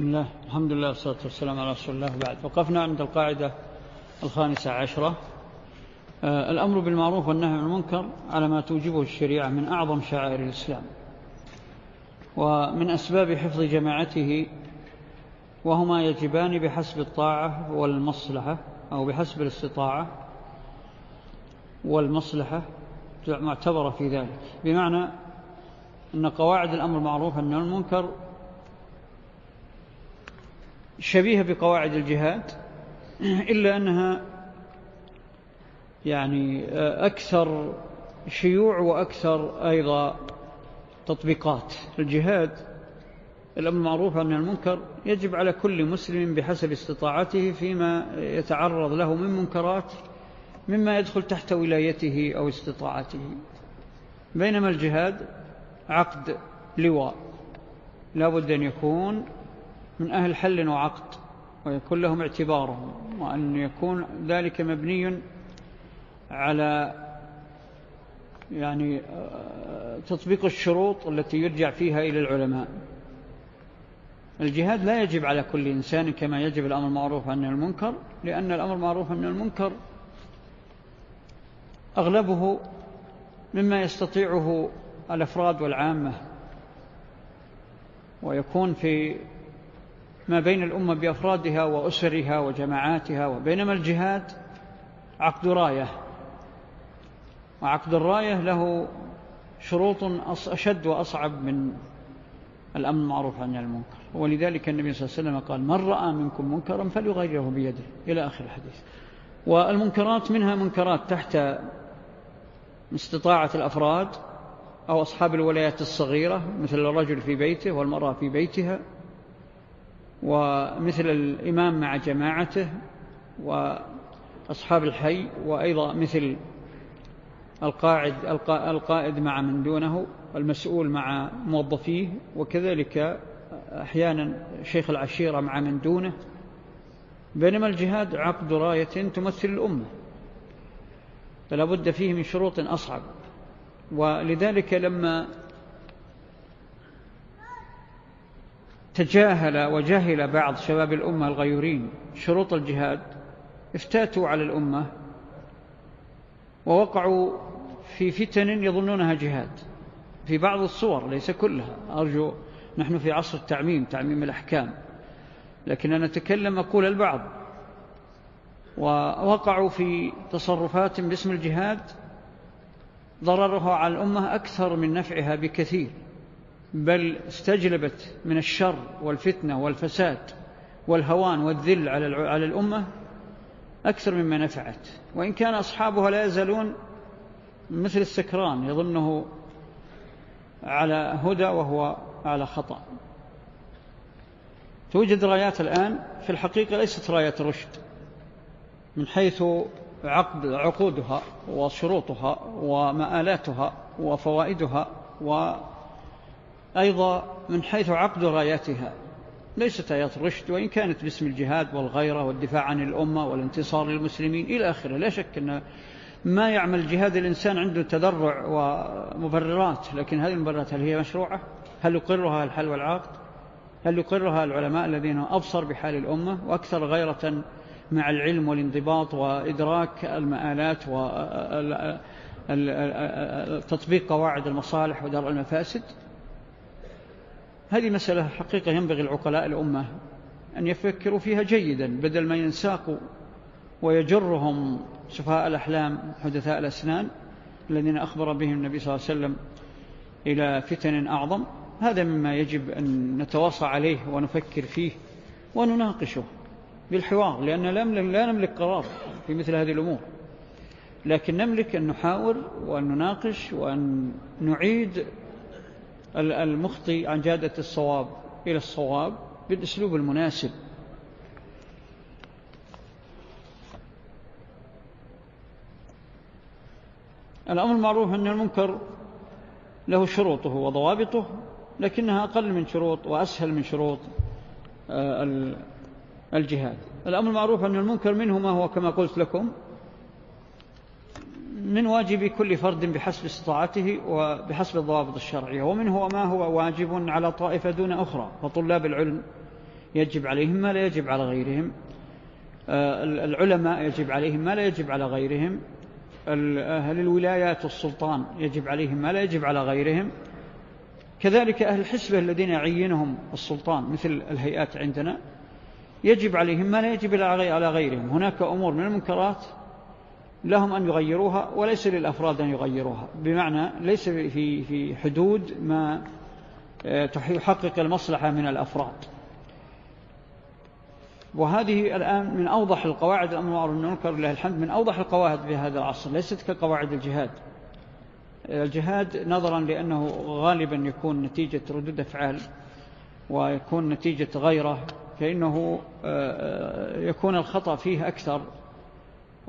بسم الله الحمد لله والصلاة والسلام على رسول الله بعد. وقفنا عند القاعدة الخامسة عشرة. آه الأمر بالمعروف والنهي عن المنكر على ما توجبه الشريعة من أعظم شعائر الإسلام ومن أسباب حفظ جماعته وهما يجبان بحسب الطاعة والمصلحة أو بحسب الاستطاعة والمصلحة معتبرة في ذلك. بمعنى أن قواعد الأمر المعروف والنهي عن المنكر شبيهة بقواعد الجهاد إلا أنها يعني أكثر شيوع وأكثر أيضا تطبيقات. الجهاد الأمر المعروف عن المنكر يجب على كل مسلم بحسب استطاعته فيما يتعرض له من منكرات مما يدخل تحت ولايته أو استطاعته. بينما الجهاد عقد لواء لا بد أن يكون من أهل حل وعقد ويكون لهم اعتبارهم وأن يكون ذلك مبني على يعني تطبيق الشروط التي يرجع فيها إلى العلماء. الجهاد لا يجب على كل إنسان كما يجب الأمر المعروف عن المنكر لأن الأمر المعروف عن المنكر أغلبه مما يستطيعه الأفراد والعامة ويكون في ما بين الأمة بأفرادها وأسرها وجماعاتها وبينما الجهاد عقد راية. وعقد الراية له شروط أشد وأصعب من الأمن المعروف عن المنكر. ولذلك النبي صلى الله عليه وسلم قال من رأى منكم منكرا فليغيره بيده. إلى آخر الحديث. والمنكرات منها منكرات تحت استطاعة الأفراد أو أصحاب الولايات الصغيرة مثل الرجل في بيته والمرأة في بيتها. ومثل الإمام مع جماعته وأصحاب الحي وأيضا مثل القاعد القائد مع من دونه المسؤول مع موظفيه وكذلك أحيانا شيخ العشيرة مع من دونه. بينما الجهاد عقد راية تمثل الأمة فلا بد فيه من شروط أصعب. ولذلك لما تجاهل وجهل بعض شباب الأمة الغيورين شروط الجهاد افتاتوا على الأمة ووقعوا في فتن يظنونها جهاد. في بعض الصور ليس كلها أرجو نحن في عصر التعميم تعميم الأحكام لكن نتكلم أقول البعض. ووقعوا في تصرفات باسم الجهاد ضررها على الأمة أكثر من نفعها بكثير. بل استجلبت من الشر والفتنة والفساد والهوان والذل على الأمة أكثر مما نفعت. وإن كان أصحابها لا يزالون مثل السكران يظنه على هدى وهو على خطأ. توجد رايات الآن في الحقيقة ليست رايات رشد من حيث عقد عقودها وشروطها ومآلاتها وفوائدها وأيضا من حيث عقد راياتها ليست آيات رشد وإن كانت باسم الجهاد والغيرة والدفاع عن الأمة والانتصار للمسلمين إلى آخره لا شك أن ما يعمل جهاد الإنسان عنده تدرع ومبررات لكن هذه المبررات هل هي مشروعة؟ هل يقرها الحل والعقد؟ هل يقرها العلماء الذين أبصر بحال الأمة وأكثر غيرة مع العلم والانضباط وإدراك المآلات وتطبيق قواعد المصالح ودرء المفاسد هذه مسألة حقيقة ينبغي العقلاء الأمة أن يفكروا فيها جيدا بدل ما ينساقوا ويجرهم سفهاء الأحلام حدثاء الأسنان الذين أخبر بهم النبي صلى الله عليه وسلم إلى فتن أعظم. هذا مما يجب أن نتواصى عليه ونفكر فيه ونناقشه بالحوار لأن لا نملك قرار في مثل هذه الأمور. لكن نملك أن نحاور وأن نناقش وأن نعيد المخطي عن جادة الصواب إلى الصواب بالأسلوب المناسب. الأمر المعروف أن المنكر له شروطه وضوابطه لكنها أقل من شروط وأسهل من شروط آه، الجهاد. الأمر المعروف أن المنكر منه ما هو كما قلت لكم من واجب كل فرد بحسب استطاعته وبحسب الضوابط الشرعية ومنه ما هو واجب على طائفة دون أخرى فطلاب العلم يجب عليهم ما لا يجب على غيرهم آه، العلماء يجب عليهم ما لا يجب على غيرهم أهل الولايات والسلطان يجب عليهم ما لا يجب على غيرهم. كذلك أهل الحسبة الذين يعينهم السلطان مثل الهيئات عندنا يجب عليهم ما لا يجب على غيرهم. هناك أمور من المنكرات لهم أن يغيروها وليس للأفراد أن يغيروها. بمعنى ليس في في حدود ما آه، يحقق المصلحة من الأفراد. وهذه الآن من أوضح القواعد الأمر والنكر لله الحمد من أوضح القواعد في هذا العصر. ليست كقواعد الجهاد. الجهاد نظرا لأنه غالبا يكون نتيجة ردود أفعال ويكون نتيجة غيرة فإنه آه، آه، يكون الخطأ فيه أكثر.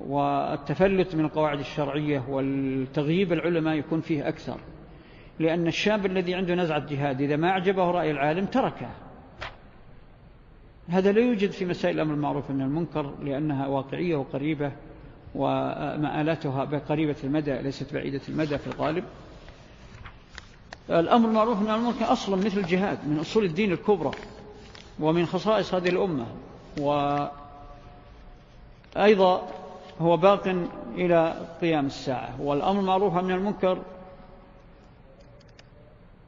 والتفلت من القواعد الشرعية والتغييب العلماء يكون فيه أكثر لأن الشاب الذي عنده نزعة جهاد إذا ما أعجبه رأي العالم تركه. هذا لا يوجد في مسائل الأمر المعروف من المنكر لأنها واقعية وقريبة ومآلاتها قريبة المدى ليست بعيدة المدى في الغالب. الأمر المعروف من المنكر أصلا مثل الجهاد من أصول الدين الكبرى ومن خصائص هذه الأمة. وأيضا هو باق إلى قيام الساعة والأمر المعروف من المنكر.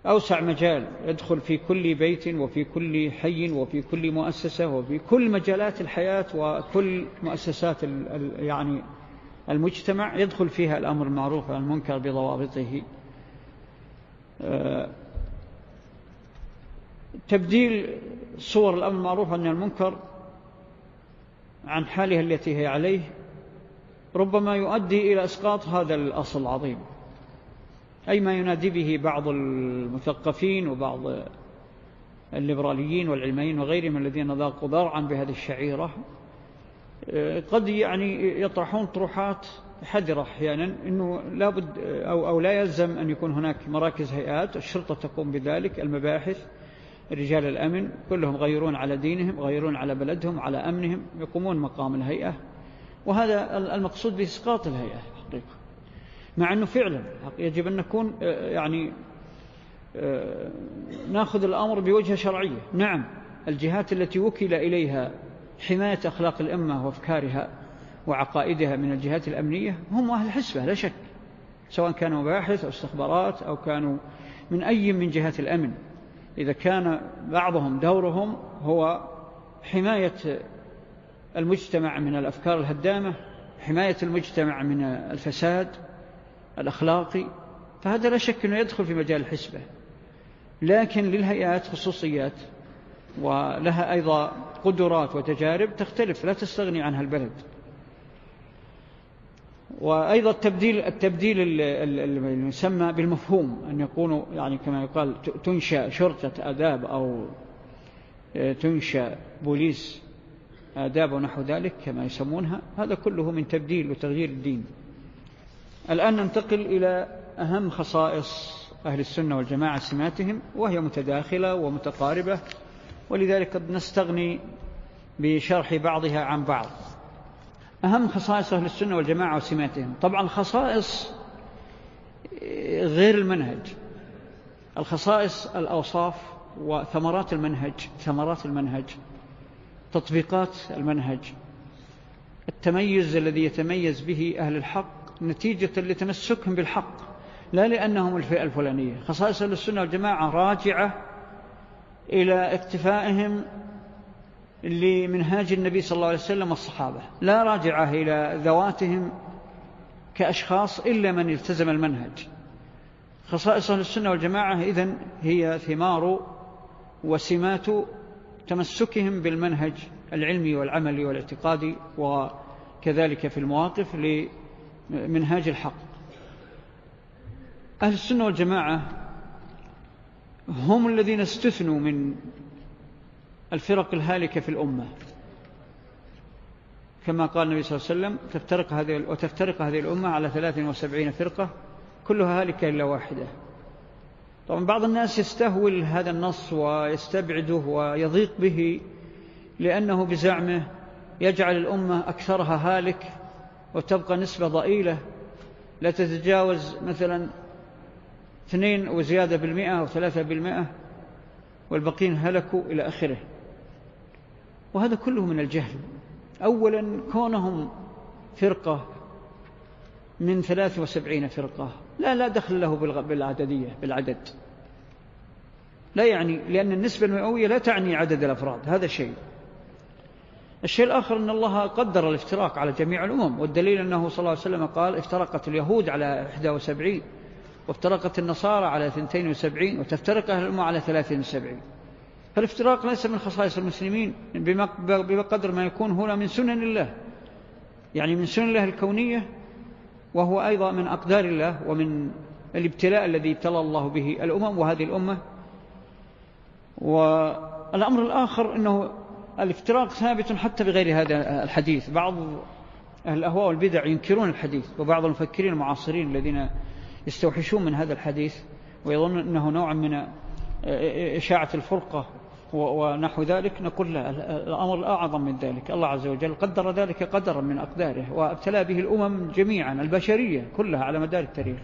أوسع مجال يدخل في كل بيت وفي كل حي وفي كل مؤسسة وفي كل مجالات الحياة وكل مؤسسات يعني المجتمع يدخل فيها الأمر المعروف والمنكر بضوابطه. آه، تبديل صور الأمر المعروف عن المنكر عن حالها التي هي عليه. ربما يؤدي إلى إسقاط هذا الأصل العظيم. أي ما ينادي به بعض المثقفين وبعض الليبراليين والعلميين وغيرهم الذين ذاقوا ضرعا بهذه الشعيرة قد يعني يطرحون طروحات حذرة أحيانا أنه لابد أو, أو لا يلزم أن يكون هناك مراكز هيئات الشرطة تقوم بذلك المباحث رجال الأمن كلهم غيرون على دينهم غيرون على بلدهم على أمنهم يقومون مقام الهيئة. وهذا المقصود بإسقاط الهيئة حقيقة. مع أنه فعلا يجب أن نكون آه، يعني آه، ناخذ الأمر بوجهة شرعية. نعم الجهات التي وكل إليها حماية أخلاق الأمة وأفكارها وعقائدها من الجهات الأمنية هم أهل الحسبة لا شك. سواء كانوا مباحث أو استخبارات أو كانوا من أي من جهات الأمن. إذا كان بعضهم دورهم هو حماية المجتمع من الأفكار الهدامة حماية المجتمع من الفساد الأخلاقي فهذا لا شك أنه يدخل في مجال الحسبة. لكن للهيئات خصوصيات ولها أيضا قدرات وتجارب تختلف لا تستغني عنها البلد. وأيضا التبديل التبديل اللي يسمى بالمفهوم أن يكونوا يعني كما يقال تنشأ شرطة آداب أو تنشأ بوليس آداب ونحو ذلك كما يسمونها. هذا كله من تبديل وتغيير الدين. الآن ننتقل إلى أهم خصائص أهل السنة والجماعة سماتهم وهي متداخلة ومتقاربة ولذلك قد نستغني بشرح بعضها عن بعض. أهم خصائص أهل السنة والجماعة وسماتهم. طبعا خصائص غير المنهج. الخصائص الأوصاف وثمرات المنهج ثمرات المنهج. تطبيقات المنهج. التميز الذي يتميز به أهل الحق نتيجة لتمسكهم بالحق لا لأنهم الفئة الفلانية. خصائص السنة والجماعة راجعة إلى اكتفائهم لمنهاج النبي صلى الله عليه وسلم والصحابة. لا راجعة إلى ذواتهم كأشخاص إلا من التزم المنهج. خصائص السنة والجماعة إذن هي ثمار وسمات تمسكهم بالمنهج العلمي والعملي والاعتقادي وكذلك في المواقف لمنهاج الحق. أهل السنة والجماعة هم الذين استثنوا من الفرق الهالكة في الأمة. كما قال النبي صلى الله عليه وسلم تفترق هذه وتفترق هذه الأمة على 73 فرقة كلها هالكة إلا واحدة. طبعا بعض الناس يستهول هذا النص ويستبعده ويضيق به لأنه بزعمه يجعل الأمة أكثرها هالك وتبقى نسبة ضئيلة. لا تتجاوز مثلا اثنين وزيادة بالمئة أو ثلاثة بالمئة والبقين هلكوا إلى آخره. وهذا كله من الجهل. أولا كونهم فرقة من ثلاث وسبعين فرقة. لا لا دخل له بالعددية بالعدد. لا يعني لأن النسبة المئوية لا تعني عدد الأفراد هذا شيء. الشيء الآخر أن الله قدر الافتراق على جميع الأمم والدليل أنه صلى الله عليه وسلم قال افترقت اليهود على 71 وافترقت النصارى على 72 وتفترق أهل الأمة على 73 فالافتراق ليس من خصائص المسلمين بقدر ما يكون هنا من سنن الله. يعني من سنن الله الكونية وهو أيضا من أقدار الله ومن الابتلاء الذي ابتلى الله به الأمم وهذه الأمة. والأمر الآخر أنه الافتراق ثابت حتى بغير هذا الحديث. بعض أهل الأهواء والبدع ينكرون الحديث وبعض المفكرين المعاصرين الذين يستوحشون من هذا الحديث ويظن أنه نوع من إشاعة الفرقة. ونحو ذلك نقول لا الأمر الأعظم من ذلك. الله عز وجل قدر ذلك قدرا من أقداره وابتلى به الأمم جميعا البشرية كلها على مدار التاريخ.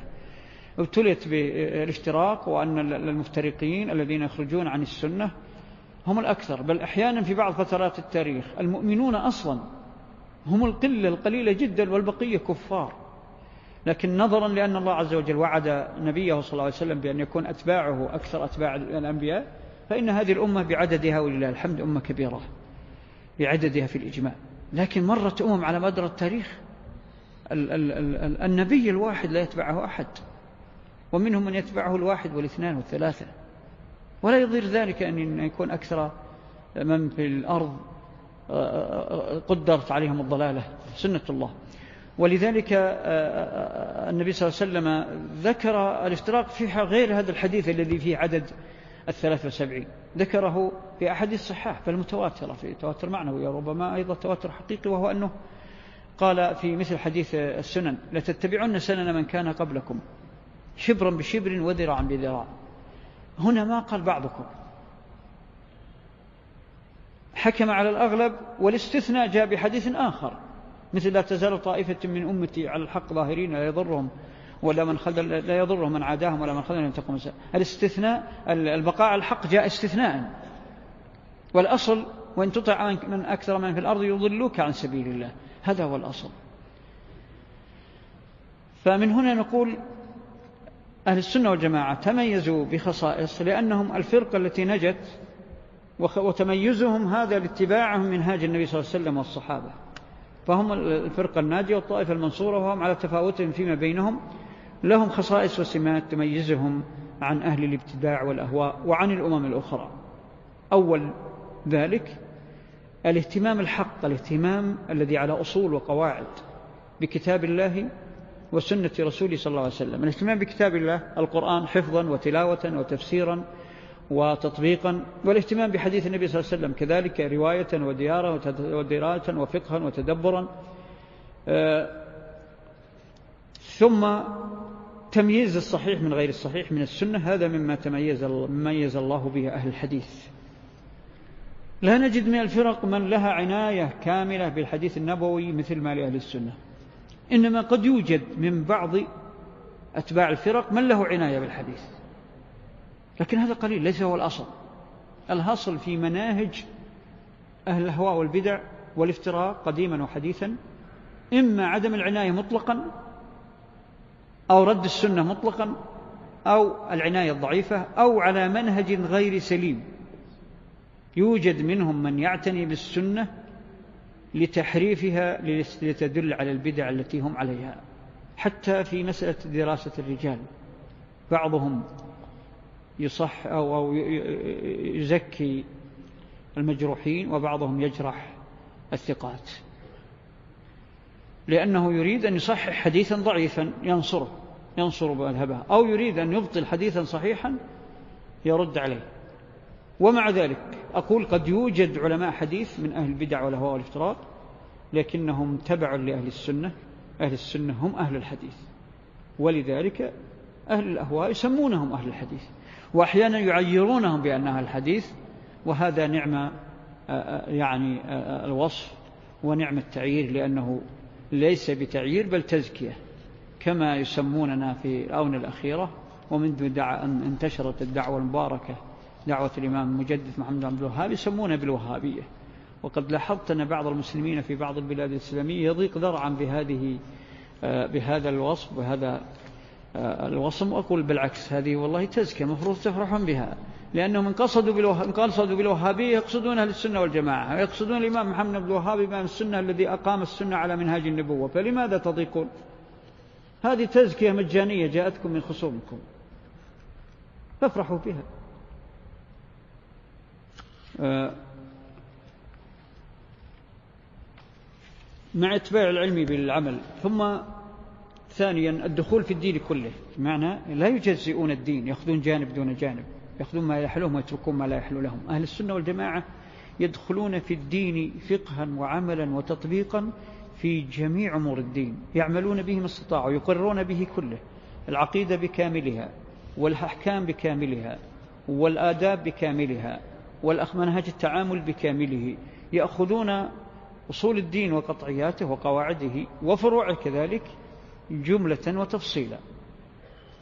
ابتليت بالاشتراك وأن المفترقين الذين يخرجون عن السنة هم الأكثر بل أحيانا في بعض فترات التاريخ المؤمنون أصلا هم القلة القليلة جدا والبقية كفار. لكن نظرا لأن الله عز وجل وعد نبيه صلى الله عليه وسلم بأن يكون أتباعه أكثر أتباع الأنبياء فإن هذه الأمة بعددها ولله الحمد أمة كبيرة بعددها في الإجماع. لكن مرت أمم على مدار التاريخ النبي الواحد لا يتبعه أحد ومنهم من يتبعه الواحد والاثنان والثلاثة. ولا يضير ذلك أن يكون أكثر من في الأرض قدرت عليهم الضلالة سنة الله. ولذلك النبي صلى الله عليه وسلم ذكر الافتراق في غير هذا الحديث الذي فيه عدد الثلاث وسبعين. ذكره في أحاديث الصحاح فالمتواترة في تواتر معنوي ربما أيضا تواتر حقيقي وهو أنه قال في مثل حديث السنن لتتبعن سنن من كان قبلكم شبرا بشبر وذراعا بذراع. هنا ما قال بعضكم. حكم على الأغلب والاستثناء جاء بحديث آخر مثل لا تزال طائفة من أمتي على الحق ظاهرين لا يضرهم ولا من خذل لا يضرهم من عاداهم ولا من خذل لم تقوم الاستثناء البقاء على الحق جاء استثناء والأصل وإن تطع من أكثر من في الأرض يضلوك عن سبيل الله. هذا هو الأصل. فمن هنا نقول أهل السنة والجماعة تميزوا بخصائص لأنهم الفرقة التي نجت وتميزهم هذا لاتباعهم منهاج النبي صلى الله عليه وسلم والصحابة. فهم الفرقة الناجية والطائفة المنصورة وهم على تفاوتهم فيما بينهم. لهم خصائص وسمات تميزهم عن أهل الابتداع والأهواء وعن الأمم الأخرى. أول ذلك الاهتمام الحق الاهتمام الذي على أصول وقواعد بكتاب الله وسنة رسوله صلى الله عليه وسلم. الاهتمام بكتاب الله القرآن حفظا وتلاوة وتفسيرا وتطبيقا والاهتمام بحديث النبي صلى الله عليه وسلم كذلك رواية وديارة ودراية وفقها وتدبرا. آه، ثم تمييز الصحيح من غير الصحيح من السنة هذا مما تميز مميز الله به أهل الحديث. لا نجد من الفرق من لها عناية كاملة بالحديث النبوي مثل ما لأهل السنة. إنما قد يوجد من بعض أتباع الفرق من له عناية بالحديث. لكن هذا قليل ليس هو الأصل. الهصل في مناهج أهل الهواء والبدع والافتراء قديما وحديثا إما عدم العناية مطلقا أو رد السنة مطلقا أو العناية الضعيفة أو على منهج غير سليم. يوجد منهم من يعتني بالسنة لتحريفها لتدل على البدع التي هم عليها حتى في مسألة دراسة الرجال. بعضهم يصح أو, أو يزكي المجروحين وبعضهم يجرح الثقات. لأنه يريد أن يصحح حديثا ضعيفا ينصره. ينصر مذهبه. أو يريد أن يبطل حديثا صحيحا يرد عليه. ومع ذلك أقول قد يوجد علماء حديث من أهل البدع والهواء والافتراض لكنهم تبع لأهل السنة. أهل السنة هم أهل الحديث. ولذلك أهل الأهواء يسمونهم أهل الحديث. وأحيانا يعيرونهم بأنها الحديث وهذا نعم يعني الوصف ونعم التعيير لأنه ليس بتعيير بل تزكية. كما يسموننا في الآونة الأخيرة ومنذ دع أن انتشرت الدعوة المباركة دعوة الإمام المجدد محمد عبد الوهاب يسمونها بالوهابية. وقد لاحظت أن بعض المسلمين في بعض البلاد الإسلامية يضيق ذرعا بهذه آه، بهذا الوصف وهذا آه، الوصم وأقول بالعكس هذه والله تزكية مفروض تفرحون بها لأنهم من قصدوا, بالوه... قصدوا بالوهابية يقصدون أهل السنة والجماعة ويقصدون الإمام محمد بن الوهاب إمام السنة الذي أقام السنة على منهاج النبوة. فلماذا تضيقون؟ هذه تزكية مجانية جاءتكم من خصومكم. فافرحوا بها. آه، مع اتباع العلم بالعمل. ثم ثانيا الدخول في الدين كله. بمعنى لا يجزئون الدين يأخذون جانب دون جانب. يأخذون ما يحلهم ويتركون ما لا يحلو لهم أهل السنة والجماعة يدخلون في الدين فقها وعملا وتطبيقا في جميع أمور الدين يعملون به ما استطاعوا يقررون به كله العقيدة بكاملها والأحكام بكاملها والآداب بكاملها والمنهج التعامل بكامله يأخذون أصول الدين وقطعياته وقواعده وفروعه كذلك جملة وتفصيلا.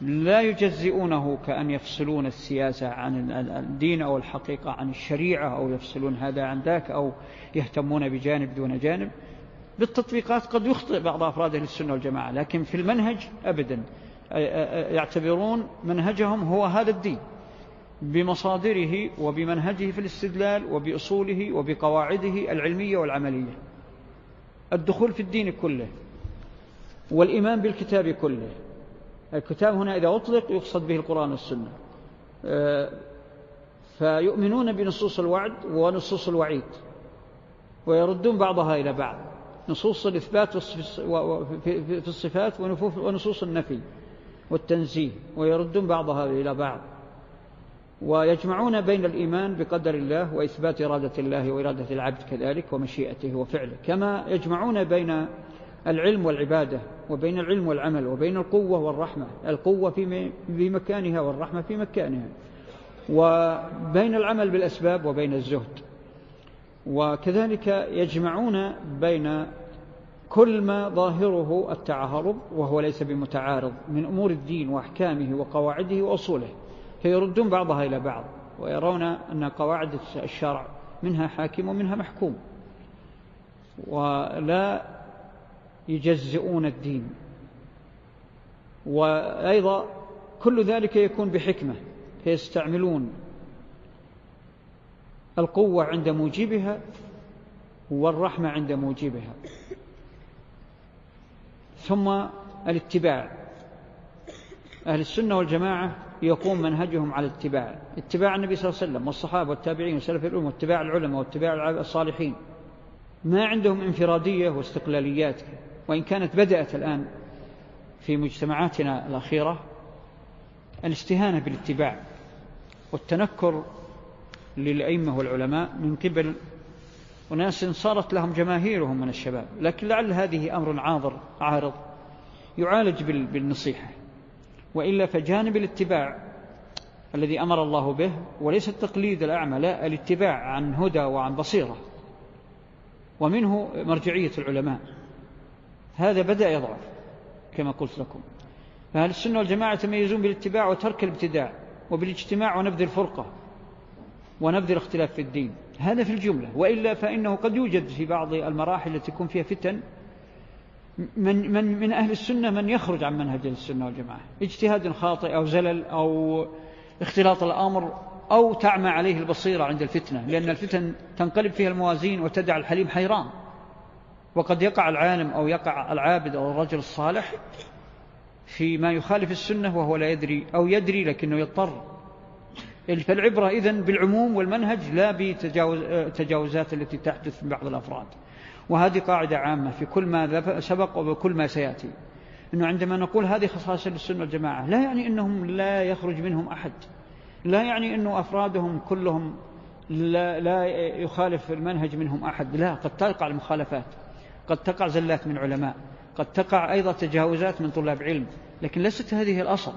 لا يجزئونه كأن يفصلون السياسة عن الدين أو الحقيقة عن الشريعة أو يفصلون هذا عن ذاك أو يهتمون بجانب دون جانب. بالتطبيقات قد يخطئ بعض أفراد السنة والجماعة لكن في المنهج أبدا. يعتبرون منهجهم هو هذا الدين. بمصادره وبمنهجه في الاستدلال وبأصوله وبقواعده العلمية والعملية. الدخول في الدين كله والإيمان بالكتاب كله. الكتاب هنا إذا أطلق يقصد به القرآن والسنة. آه، فيؤمنون بنصوص الوعد ونصوص الوعيد ويردون بعضها إلى بعض. نصوص الإثبات في الصفات ونصوص النفي والتنزيه ويردون بعضها إلى بعض. ويجمعون بين الإيمان بقدر الله وإثبات إرادة الله وإرادة العبد كذلك ومشيئته وفعله. كما يجمعون بين العلم والعبادة وبين العلم والعمل وبين القوة والرحمة. القوة في مكانها والرحمة في مكانها. وبين العمل بالأسباب وبين الزهد. وكذلك يجمعون بين كل ما ظاهره التعارض وهو ليس بمتعارض من أمور الدين وأحكامه وقواعده وأصوله. فيردون بعضها إلى بعض ويرون أن قواعد الشرع منها حاكم ومنها محكوم. ولا يجزئون الدين. وأيضا كل ذلك يكون بحكمة فيستعملون القوة عند موجبها والرحمة عند موجبها. ثم الاتباع. أهل السنة والجماعة يقوم منهجهم على الاتباع. اتباع النبي صلى الله عليه وسلم والصحابة والتابعين وسلف الأمة واتباع العلماء واتباع الصالحين. ما عندهم انفرادية واستقلاليات. وإن كانت بدأت الآن في مجتمعاتنا الأخيرة الاستهانة بالاتباع والتنكر للأئمة والعلماء من قبل أناس صارت لهم جماهيرهم من الشباب لكن لعل هذه أمر عاضر عارض يعالج بالنصيحة. وإلا فجانب الاتباع الذي أمر الله به وليس التقليد الأعمى لا الاتباع عن هدى وعن بصيرة. ومنه مرجعية العلماء. هذا بدأ يضعف كما قلت لكم. فهل السنة والجماعة يتميزون بالاتباع وترك الابتداع وبالاجتماع ونبذ الفرقة. ونبذ الاختلاف في الدين. هذا في الجملة. وإلا فإنه قد يوجد في بعض المراحل التي تكون فيها فتن. من, من, من أهل السنة من يخرج عن منهج السنة والجماعة. اجتهاد خاطئ أو زلل أو اختلاط الأمر أو تعمى عليه البصيرة عند الفتنة. لأن الفتن تنقلب فيها الموازين وتدع الحليم حيران. وقد يقع العالم أو يقع العابد أو الرجل الصالح فيما يخالف السنة وهو لا يدري أو يدري لكنه يضطر. فالعبرة إذن بالعموم والمنهج لا بتجاوزات التي تحدث من بعض الأفراد. وهذه قاعدة عامة في كل ما سبق وكل ما سيأتي. أنه عندما نقول هذه خصائص للسنة والجماعة لا يعني أنهم لا يخرج منهم أحد. لا يعني أنه أفرادهم كلهم لا, لا يخالف المنهج منهم أحد. لا قد تقع المخالفات. قد تقع زلات من علماء. قد تقع أيضا تجاوزات من طلاب علم. لكن ليست هذه الأصل.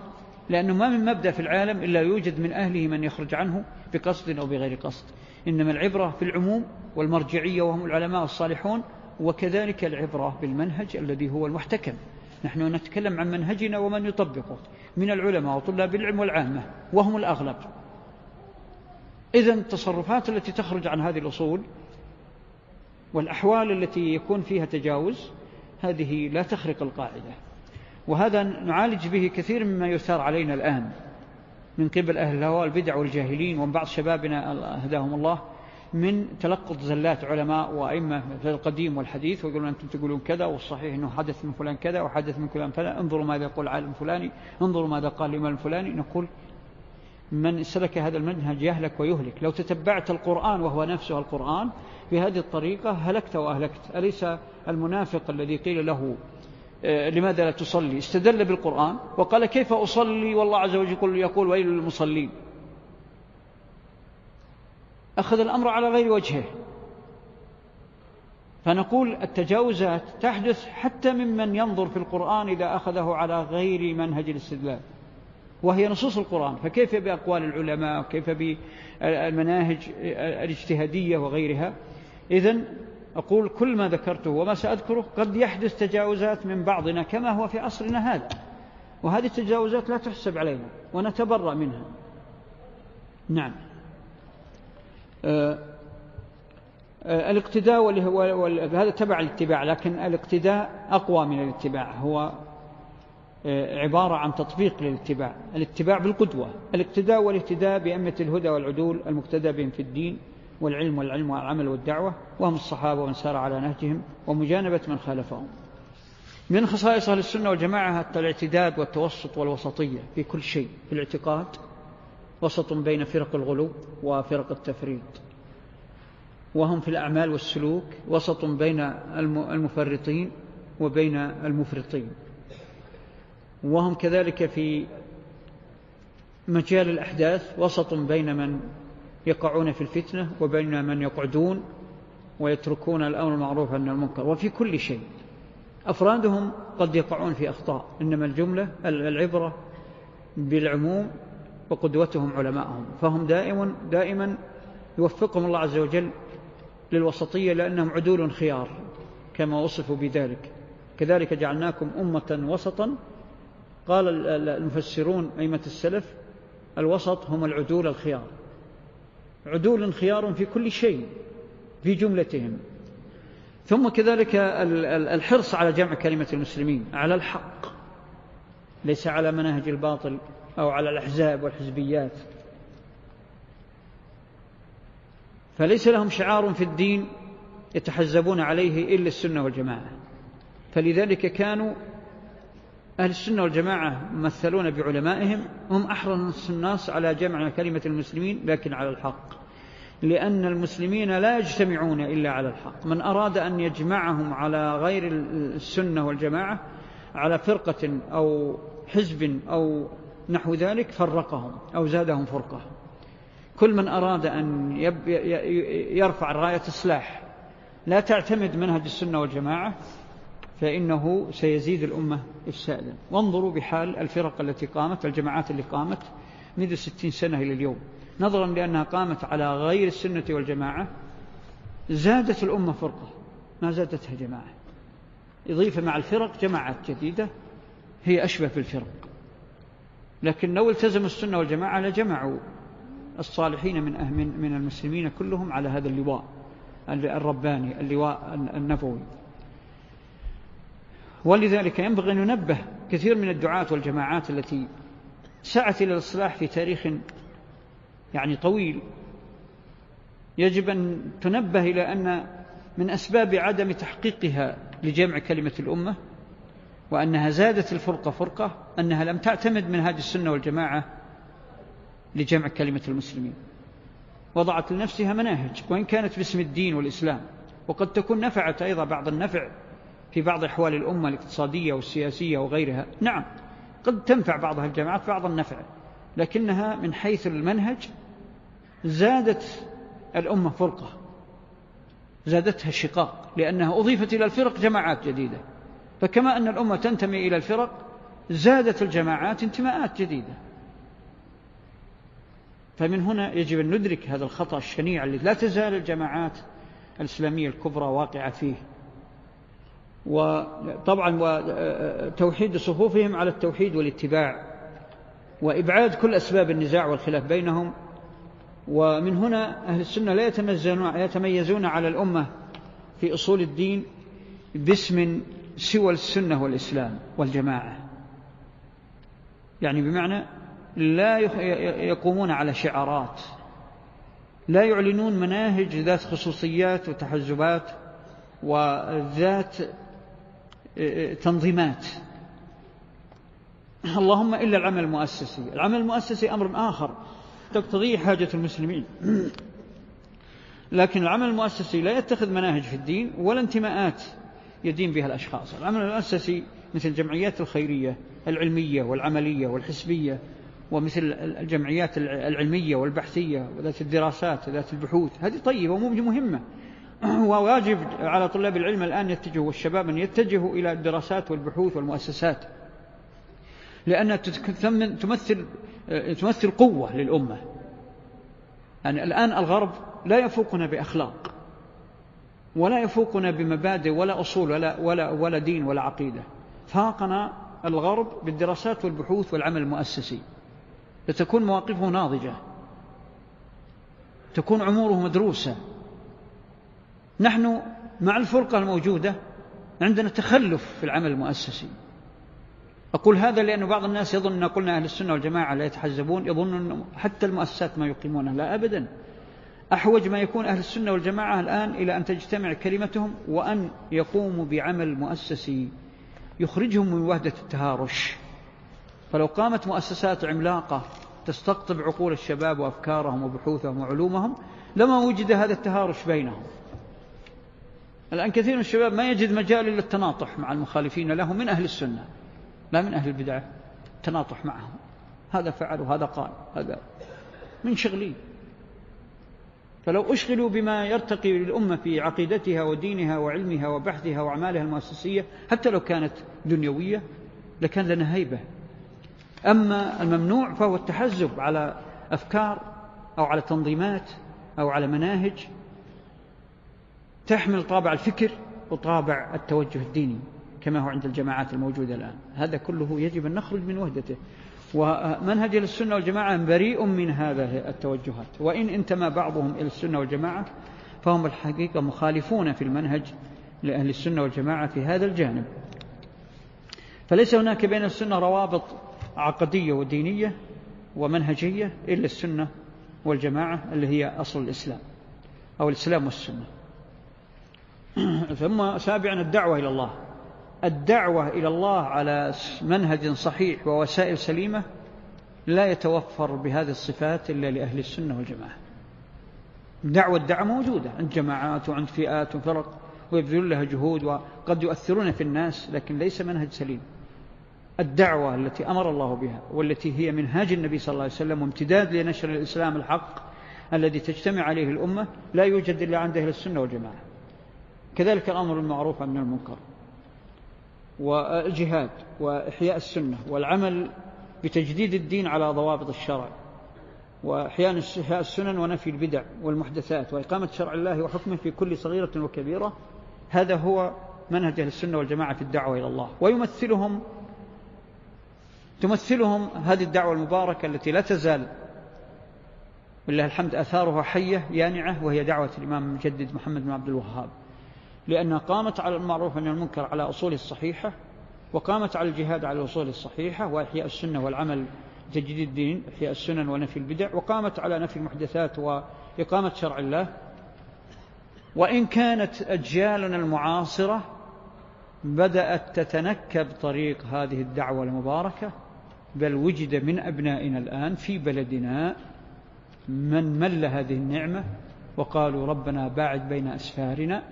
لأنه ما من مبدأ في العالم إلا يوجد من أهله من يخرج عنه بقصد أو بغير قصد. إنما العبرة في العموم والمرجعية وهم العلماء الصالحون وكذلك العبرة بالمنهج الذي هو المحتكم. نحن نتكلم عن منهجنا ومن يطبقه. من العلماء وطلاب العلم والعامة وهم الأغلب. إذا التصرفات التي تخرج عن هذه الأصول والأحوال التي يكون فيها تجاوز هذه لا تخرق القاعدة. وهذا نعالج به كثير مما يثار علينا الآن. من قبل أهل الهوى والبدع والجاهلين ومن بعض شبابنا هداهم الله من تلقط زلات علماء وأئمة في القديم والحديث ويقولون أنتم تقولون كذا والصحيح أنه حدث من فلان كذا وحدث من فلان فلان. انظروا ماذا يقول عالم فلاني انظروا ماذا قال الإمام الفلاني. نقول من سلك هذا المنهج يهلك ويهلك. لو تتبعت القرآن وهو نفسه القرآن بهذه الطريقة هلكت وأهلكت. أليس المنافق الذي قيل له لماذا لا تصلي؟ استدل بالقرآن وقال كيف أصلي؟ والله عز وجل يقول, يقول ويل للمصلين. أخذ الأمر على غير وجهه. فنقول التجاوزات تحدث حتى ممن ينظر في القرآن إذا أخذه على غير منهج الاستدلال. وهي نصوص القرآن. فكيف بأقوال العلماء؟ وكيف بالمناهج الاجتهادية وغيرها؟ إذن أقول كل ما ذكرته وما سأذكره قد يحدث تجاوزات من بعضنا كما هو في عصرنا هذا. وهذه التجاوزات لا تحسب علينا ونتبرأ منها. نعم. آه، آه، الاقتداء هذا تبع الاتباع لكن الاقتداء أقوى من الاتباع. هو آه، عبارة عن تطبيق للاتباع. الاتباع بالقدوة. الاقتداء والاهتداء بأمة الهدى والعدول المقتدى بهم في الدين. والعلم والعلم والعمل والدعوة وهم الصحابة ومن سار على نهجهم ومجانبة من خالفهم. من خصائص أهل السنة والجماعة الاعتداد والتوسط والوسطية في كل شيء في الاعتقاد. وسط بين فرق الغلو وفرق التفريط. وهم في الأعمال والسلوك وسط بين المفرطين وبين المفرطين. وهم كذلك في مجال الأحداث وسط بين من يقعون في الفتنة وبين من يقعدون ويتركون الأمر المعروف عن المنكر. وفي كل شيء. أفرادهم قد يقعون في أخطاء. إنما الجملة العبرة بالعموم وقدوتهم علماءهم. فهم دائما دائما يوفقهم الله عز وجل للوسطية لأنهم عدول خيار كما وصفوا بذلك. كذلك جعلناكم أمة وسطا. قال المفسرون أئمة السلف الوسط هم العدول الخيار. عدول خيار في كل شيء في جملتهم. ثم كذلك الحرص على جمع كلمة المسلمين على الحق. ليس على مناهج الباطل أو على الأحزاب والحزبيات. فليس لهم شعار في الدين يتحزبون عليه إلا السنة والجماعة. فلذلك كانوا أهل السنة والجماعة ممثلون بعلمائهم هم أحرص الناس على جمع كلمة المسلمين لكن على الحق. لأن المسلمين لا يجتمعون إلا على الحق. من أراد أن يجمعهم على غير السنة والجماعة على فرقة أو حزب أو نحو ذلك فرقهم أو زادهم فرقة. كل من أراد أن يرفع راية السلاح لا تعتمد منهج السنة والجماعة. فإنه سيزيد الأمة إفسادا وانظروا بحال الفرق التي قامت الجماعات اللي قامت منذ ستين سنة إلى اليوم. نظرا لأنها قامت على غير السنة والجماعة زادت الأمة فرقة ما زادتها جماعة. إضيفة مع الفرق جماعات جديدة هي أشبه بالفرق. لكن لو التزموا السنة والجماعة لجمعوا الصالحين من من المسلمين كلهم على هذا اللواء الرباني اللواء النبوي. ولذلك ينبغي أن ننبه كثير من الدعاة والجماعات التي سعت إلى الإصلاح في تاريخ يعني طويل. يجب أن تنبه إلى أن من أسباب عدم تحقيقها لجمع كلمة الأمة وأنها زادت الفرقة فرقة أنها لم تعتمد من هذه السنة والجماعة لجمع كلمة المسلمين. وضعت لنفسها مناهج وإن كانت باسم الدين والإسلام وقد تكون نفعت أيضا بعض النفع في بعض أحوال الأمة الاقتصادية والسياسية وغيرها. نعم قد تنفع بعضها الجماعات بعض النفع لكنها من حيث المنهج زادت الأمة فرقة زادتها شقاق لأنها أضيفت إلى الفرق جماعات جديدة. فكما أن الأمة تنتمي إلى الفرق زادت الجماعات انتماءات جديدة. فمن هنا يجب أن ندرك هذا الخطأ الشنيع الذي لا تزال الجماعات الإسلامية الكبرى واقعة فيه. وطبعا وتوحيد صفوفهم على التوحيد والاتباع وإبعاد كل أسباب النزاع والخلاف بينهم. ومن هنا أهل السنة لا يتميزون على الأمة في أصول الدين باسم سوى السنة والإسلام والجماعة. يعني بمعنى لا يقومون على شعارات لا يعلنون مناهج ذات خصوصيات وتحزبات وذات تنظيمات. اللهم إلا العمل المؤسسي. العمل المؤسسي أمر آخر تقتضيه حاجة المسلمين. لكن العمل المؤسسي لا يتخذ مناهج في الدين ولا انتماءات يدين بها الأشخاص. العمل المؤسسي مثل الجمعيات الخيرية العلمية والعملية والحسبية ومثل الجمعيات العلمية والبحثية وذات الدراسات وذات البحوث. هذه طيبة ومهمة. وواجب على طلاب العلم الآن يتجهوا والشباب أن يتجهوا إلى الدراسات والبحوث والمؤسسات لأنها تمثل تمثل قوة للأمة. يعني الآن الغرب لا يفوقنا بأخلاق ولا يفوقنا بمبادئ ولا أصول ولا, ولا, ولا دين ولا عقيدة. فاقنا الغرب بالدراسات والبحوث والعمل المؤسسي. لتكون مواقفه ناضجة تكون عموره مدروسة. نحن مع الفرقة الموجودة عندنا تخلف في العمل المؤسسي. أقول هذا لأن بعض الناس يظن أن قلنا أهل السنة والجماعة لا يتحزبون يظن أن حتى المؤسسات ما يقيمونها لا أبدا. أحوج ما يكون أهل السنة والجماعة الآن إلى أن تجتمع كلمتهم وأن يقوموا بعمل مؤسسي يخرجهم من وهدة التهارش فلو قامت مؤسسات عملاقة تستقطب عقول الشباب وأفكارهم وبحوثهم وعلومهم لما وجد هذا التهارش بينهم. الآن كثير من الشباب ما يجد مجال إلا التناطح مع المخالفين له من أهل السنة لا من أهل البدعة تناطح معهم. هذا فعل وهذا قال هذا من شغلي. فلو أشغلوا بما يرتقي للأمة في عقيدتها ودينها وعلمها وبحثها وأعمالها المؤسسية حتى لو كانت دنيوية لكان لنا هيبة. أما الممنوع فهو التحزب على أفكار أو على تنظيمات أو على مناهج تحمل طابع الفكر وطابع التوجه الديني كما هو عند الجماعات الموجودة الآن. هذا كله يجب أن نخرج من وحدته. ومنهج السنة والجماعة بريء من هذه التوجهات. وإن انتمى بعضهم إلى السنة والجماعة فهم الحقيقة مخالفون في المنهج لأهل السنة والجماعة في هذا الجانب. فليس هناك بين السنة روابط عقدية ودينية ومنهجية إلا السنة والجماعة اللي هي أصل الإسلام أو الإسلام والسنة. ثم سابعا الدعوة إلى الله. الدعوة إلى الله على منهج صحيح ووسائل سليمة لا يتوفر بهذه الصفات إلا لأهل السنة والجماعة. دعوة الدعوة موجودة عند جماعات وعند فئات وفرق ويبذلون لها جهود وقد يؤثرون في الناس لكن ليس منهج سليم. الدعوة التي أمر الله بها والتي هي منهاج النبي صلى الله عليه وسلم وامتداد لنشر الإسلام الحق الذي تجتمع عليه الأمة لا يوجد إلا عند أهل السنة والجماعة. كذلك الأمر المعروف من المنكر والجهاد وإحياء السنة والعمل بتجديد الدين على ضوابط الشرع وإحياء السنن ونفي البدع والمحدثات وإقامة شرع الله وحكمه في كل صغيرة وكبيرة هذا هو منهج أهل السنة والجماعة في الدعوة إلى الله ويمثلهم تمثلهم هذه الدعوة المباركة التي لا تزال ولله الحمد أثارها حية يانعة وهي دعوة الإمام المجدد محمد بن عبد الوهاب لأنها قامت على المعروف من المنكر على أصوله الصحيحة وقامت على الجهاد على الأصول الصحيحة وإحياء السنة والعمل تجديد الدين إحياء السنن ونفي البدع وقامت على نفي المحدثات وإقامة شرع الله. وإن كانت أجيالنا المعاصرة بدأت تتنكب طريق هذه الدعوة المباركة بل وجد من أبنائنا الآن في بلدنا من مل هذه النعمة وقالوا ربنا باعد بين أسفارنا.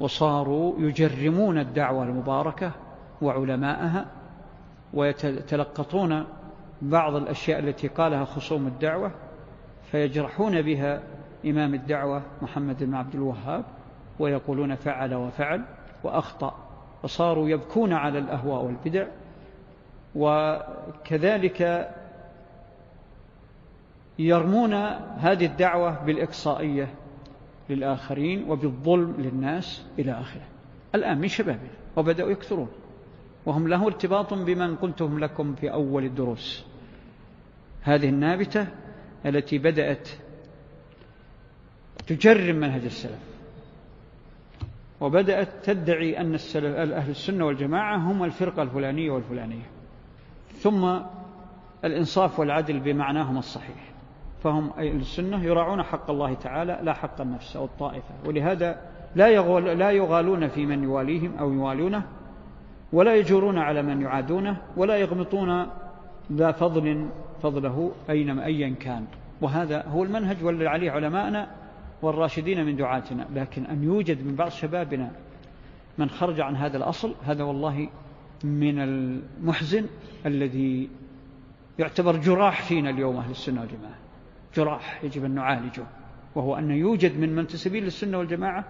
وصاروا يجرمون الدعوة المباركة وعلماءها ويتلقطون بعض الأشياء التي قالها خصوم الدعوة فيجرحون بها إمام الدعوة محمد بن عبد الوهاب ويقولون فعل وفعل وأخطأ وصاروا يبكون على الأهواء والبدع وكذلك يرمون هذه الدعوة بالإقصائية للآخرين وبالظلم للناس إلى آخره. الآن من شبابنا وبدأوا يكثرون وهم له ارتباط بمن قلتهم لكم في أول الدروس. هذه النابتة التي بدأت تجرم منهج السلف وبدأت تدعي أن أهل السنة والجماعة هم الفرقة الفلانية والفلانية ثم الإنصاف والعدل بمعناهم الصحيح. فهم أهل السنة يراعون حق الله تعالى لا حق النفس أو الطائفة. ولهذا لا, يغول لا يغالون في من يواليهم أو يوالونه ولا يجورون على من يعادونه ولا يغمطون ذا فضل فضله أينما أيا كان. وهذا هو المنهج والذي عليه علماءنا والراشدين من دعاتنا. لكن أن يوجد من بعض شبابنا من خرج عن هذا الأصل هذا والله من المحزن الذي يعتبر جراح فينا اليوم أهل السنة والجماعة. جراح يجب أن نعالجه وهو أن يوجد من منتسبين للسنة والجماعة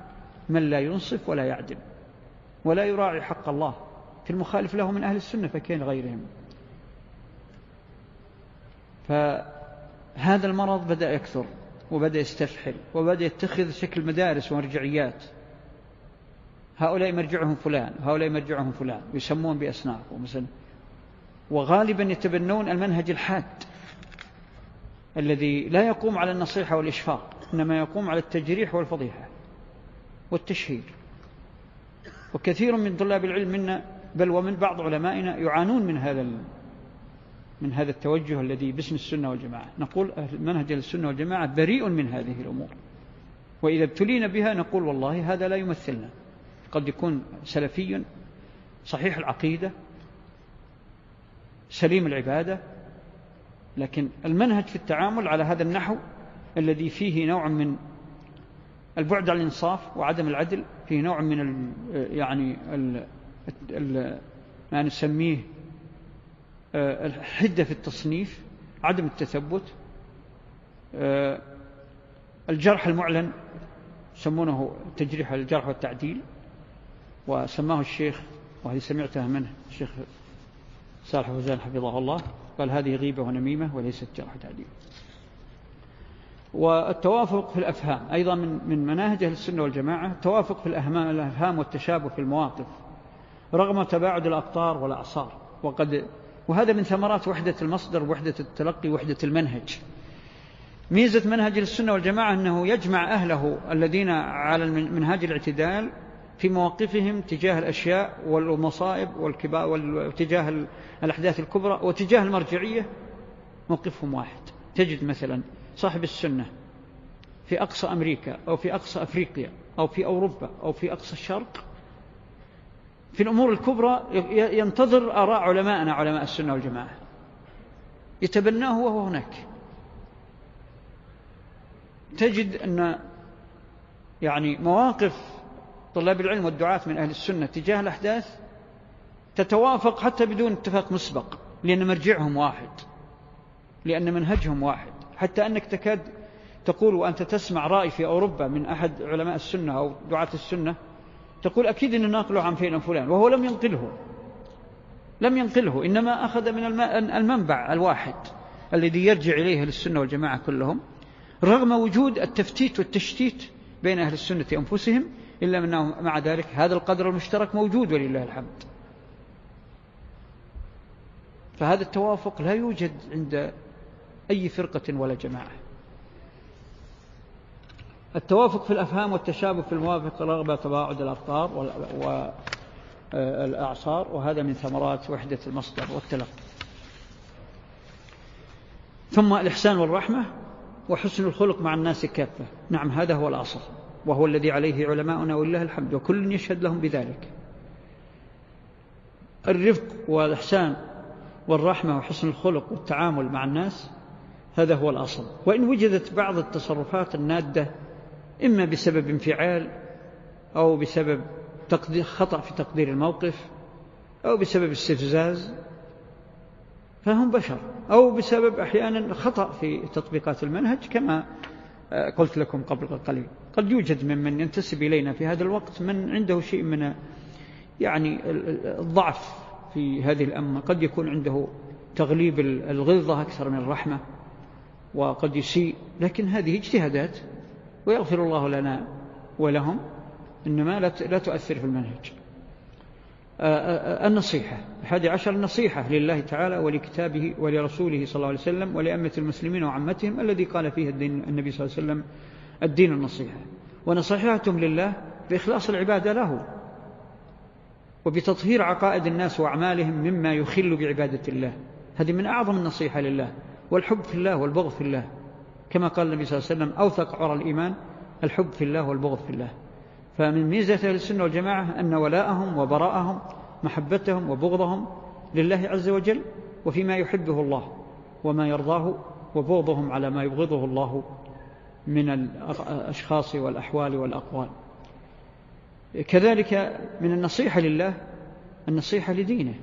من لا ينصف ولا يعدل ولا يراعي حق الله في المخالف له من أهل السنة فكين غيرهم. فهذا المرض بدأ يكثر وبدأ يستفحل وبدأ يتخذ شكل مدارس ومرجعيات. هؤلاء مرجعهم فلان وهؤلاء مرجعهم فلان يسمون بأسناف ومثلا وغالبا يتبنون المنهج الحاد. الذي لا يقوم على النصيحة والإشفاق إنما يقوم على التجريح والفضيحة والتشهير. وكثير من طلاب العلم منا بل ومن بعض علمائنا يعانون من هذا من هذا التوجه الذي باسم السنة والجماعة. نقول منهج السنة والجماعة بريء من هذه الأمور. وإذا ابتلينا بها نقول والله هذا لا يمثلنا. قد يكون سلفي صحيح العقيدة سليم العبادة لكن المنهج في التعامل على هذا النحو الذي فيه نوع من البعد عن الإنصاف وعدم العدل فيه نوع من ال يعني ال ال ما نسميه آه، الحدة في التصنيف عدم التثبت آه، الجرح المعلن يسمونه تجريح الجرح والتعديل وسماه الشيخ وهذه سمعتها منه الشيخ صالح فوزان حفظه الله. قال هذه غيبة ونميمة وليست جرح تعديل. والتوافق في الأفهام أيضا من من مناهج أهل السنة والجماعة التوافق في الأفهام والتشابه في المواقف رغم تباعد الأقطار والأعصار. وقد وهذا من ثمرات وحدة المصدر وحدة التلقي وحدة المنهج. ميزة منهج السنة والجماعة أنه يجمع أهله الذين على منهاج الاعتدال في مواقفهم تجاه الأشياء والمصائب وتجاه الأحداث الكبرى وتجاه المرجعية موقفهم واحد. تجد مثلا صاحب السنة في أقصى أمريكا أو في أقصى أفريقيا أو في أوروبا أو في أقصى الشرق في الأمور الكبرى ينتظر آراء علماءنا علماء السنة والجماعة. يتبناه وهو هناك. تجد أن يعني مواقف طلاب العلم والدعاة من أهل السنة تجاه الأحداث تتوافق حتى بدون اتفاق مسبق لأن مرجعهم واحد لأن منهجهم واحد. حتى أنك تكاد تقول وأنت تسمع رأي في أوروبا من أحد علماء السنة أو دعاة السنة تقول أكيد أن ناقله عن فين فلان وهو لم ينقله. لم ينقله إنما أخذ من المنبع الواحد الذي يرجع إليه للسنة والجماعة كلهم رغم وجود التفتيت والتشتيت بين أهل السنة أنفسهم إلا أنه مع ذلك هذا القدر المشترك موجود ولله الحمد. فهذا التوافق لا يوجد عند أي فرقة ولا جماعة. التوافق في الأفهام والتشابه في الموافق رغبة تباعد الأقطار والأعصار وهذا من ثمرات وحدة المصدر والتلقي. ثم الإحسان والرحمة وحسن الخلق مع الناس كافة نعم هذا هو الأصل. وهو الذي عليه علماؤنا ولله الحمد وكل يشهد لهم بذلك. الرفق والإحسان والرحمة وحسن الخلق والتعامل مع الناس هذا هو الأصل. وإن وجدت بعض التصرفات النادة إما بسبب انفعال أو بسبب تقدير خطأ في تقدير الموقف أو بسبب استفزاز فهم بشر. أو بسبب أحيانا خطأ في تطبيقات المنهج كما قلت لكم قبل قليل. قد يوجد ممن ينتسب إلينا في هذا الوقت من عنده شيء من يعني الضعف في هذه الأمة. قد يكون عنده تغليب الغلظة أكثر من الرحمة وقد يسيء. لكن هذه اجتهادات ويغفر الله لنا ولهم إنما لا تؤثر في المنهج. النصيحة. الحادي عشر النصيحة لله تعالى ولكتابه ولرسوله صلى الله عليه وسلم ولأمة المسلمين وعمتهم الذي قال فيه النبي صلى الله عليه وسلم الدين النصيحة. ونصيحتهم لله بإخلاص العبادة له وبتطهير عقائد الناس وأعمالهم مما يخل بعبادة الله. هذه من أعظم النصيحة لله والحب في الله والبغض في الله. كما قال النبي صلى الله عليه وسلم أوثق عرى الإيمان الحب في الله والبغض في الله. فمن ميزة أهل السنة والجماعة أن ولاءهم وبراءهم محبتهم وبغضهم لله عز وجل وفيما يحبه الله وما يرضاه وبغضهم على ما يبغضه الله من الأشخاص والأحوال والأقوال. كذلك من النصيحة لله النصيحة لدينه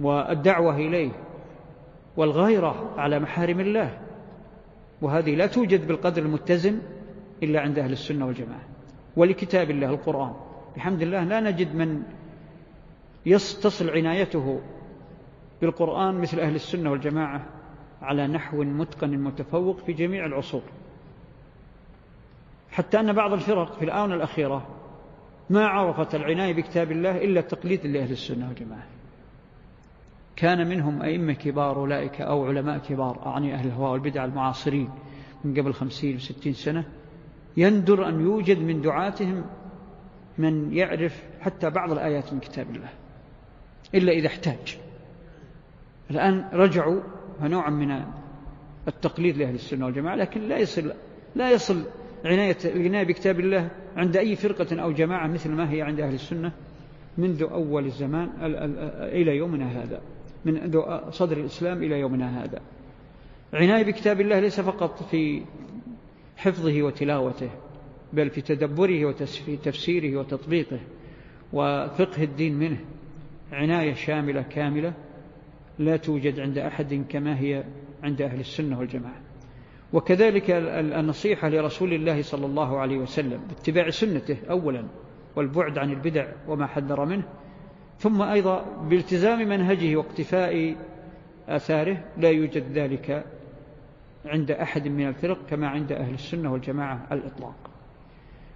والدعوة إليه والغيرة على محارم الله. وهذه لا توجد بالقدر المتزن إلا عند أهل السنة والجماعة. ولكتاب الله القرآن. بحمد الله لا نجد من تصل عنايته بالقرآن مثل أهل السنة والجماعة. على نحو متقن متفوق في جميع العصور. حتى أن بعض الفرق في الآونة الأخيرة ما عرفت العناية بكتاب الله إلا التقليد لأهل السنة والجماعة. كان منهم أئمة كبار أولئك أو علماء كبار أعني أهل الهواء والبدع المعاصرين من قبل خمسين وستين سنة يندر أن يوجد من دعاتهم من يعرف حتى بعض الآيات من كتاب الله إلا إذا احتاج. الآن رجعوا نوعا من التقليد لأهل السنة والجماعة لكن لا يصل لا يصل عناية العناية بكتاب الله عند أي فرقة أو جماعة مثل ما هي عند أهل السنة منذ أول الزمان إلى يومنا هذا من صدر الإسلام إلى يومنا هذا. عناية بكتاب الله ليس فقط في حفظه وتلاوته بل في تدبره وتفسيره وتطبيقه وفقه الدين منه. عناية شاملة كاملة لا توجد عند أحد كما هي عند أهل السنة والجماعة. وكذلك النصيحة لرسول الله صلى الله عليه وسلم باتباع سنته أولا والبعد عن البدع وما حذر منه ثم أيضا بالتزام منهجه واقتفاء آثاره لا يوجد ذلك عند أحد من الفرق كما عند أهل السنة والجماعة الإطلاق.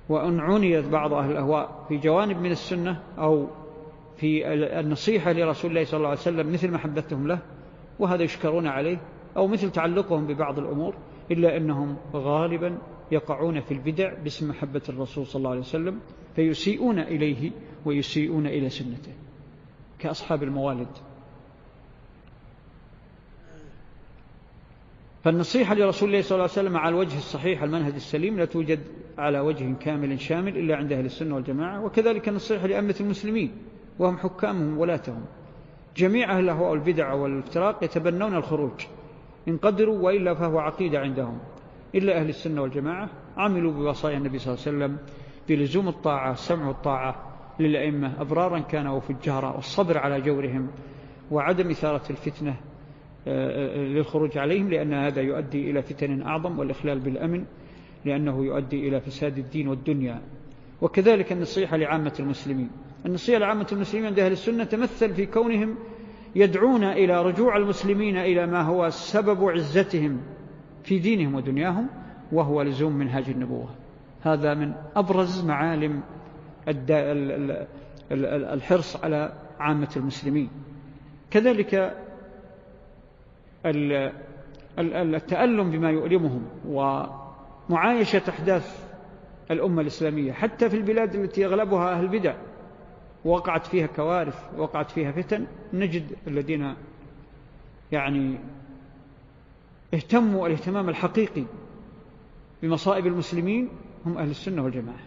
وأن عنيت بعض أهل الأهواء في جوانب من السنة أو في النصيحة لرسول الله صلى الله عليه وسلم مثل محبتهم له وهذا يشكرون عليه أو مثل تعلقهم ببعض الأمور إلا أنهم غالبا يقعون في البدع باسم محبة الرسول صلى الله عليه وسلم فيسيئون إليه ويسيئون إلى سنته. كأصحاب الموالد. فالنصيحة لرسول الله صلى الله عليه وسلم على الوجه الصحيح المنهج السليم لا توجد على وجه كامل شامل إلا عند أهل السنة والجماعة وكذلك النصيحة لأمة المسلمين. وهم حكامهم ولاتهم جميع أهل الأهواء والبدع والإفتراق يتبنون الخروج. إن قدروا وإلا فهو عقيدة عندهم. إلا أهل السنة والجماعة عملوا بوصايا النبي صلى الله عليه وسلم بلزوم الطاعة السمع والطاعة للأئمة أبرارا كانوا وفجارا والصبر على جورهم وعدم إثارة الفتنة آه، آه، للخروج عليهم لأن هذا يؤدي إلى فتن أعظم والإخلال بالأمن لأنه يؤدي إلى فساد الدين والدنيا. وكذلك النصيحة لعامة المسلمين. النصيحة لعامة المسلمين عند أهل السنة تمثل في كونهم يدعون إلى رجوع المسلمين إلى ما هو سبب عزتهم في دينهم ودنياهم وهو لزوم منهاج النبوة. هذا من أبرز معالم الحرص على عامة المسلمين. كذلك التألم بما يؤلمهم ومعايشة أحداث الأمة الإسلامية حتى في البلاد التي أغلبها أهل بدع. وقعت فيها كوارث وقعت فيها فتن نجد الذين يعني اهتموا الاهتمام الحقيقي بمصائب المسلمين هم أهل السنة والجماعة.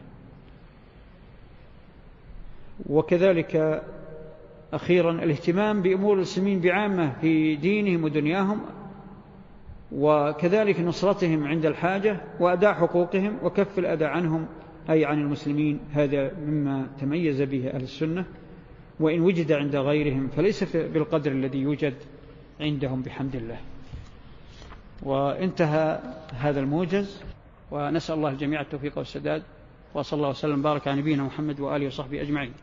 وكذلك أخيرا الاهتمام بأمور المسلمين بعامة في دينهم ودنياهم وكذلك نصرتهم عند الحاجة وأداء حقوقهم وكف الأذى عنهم أي عن المسلمين هذا مما تميز به أهل السنة وإن وجد عند غيرهم فليس بالقدر الذي يوجد عندهم بحمد الله. وانتهى هذا الموجز ونسأل الله الجميع التوفيق والسداد وصلى الله وسلم بارك على نبينا محمد وآله وصحبه أجمعين.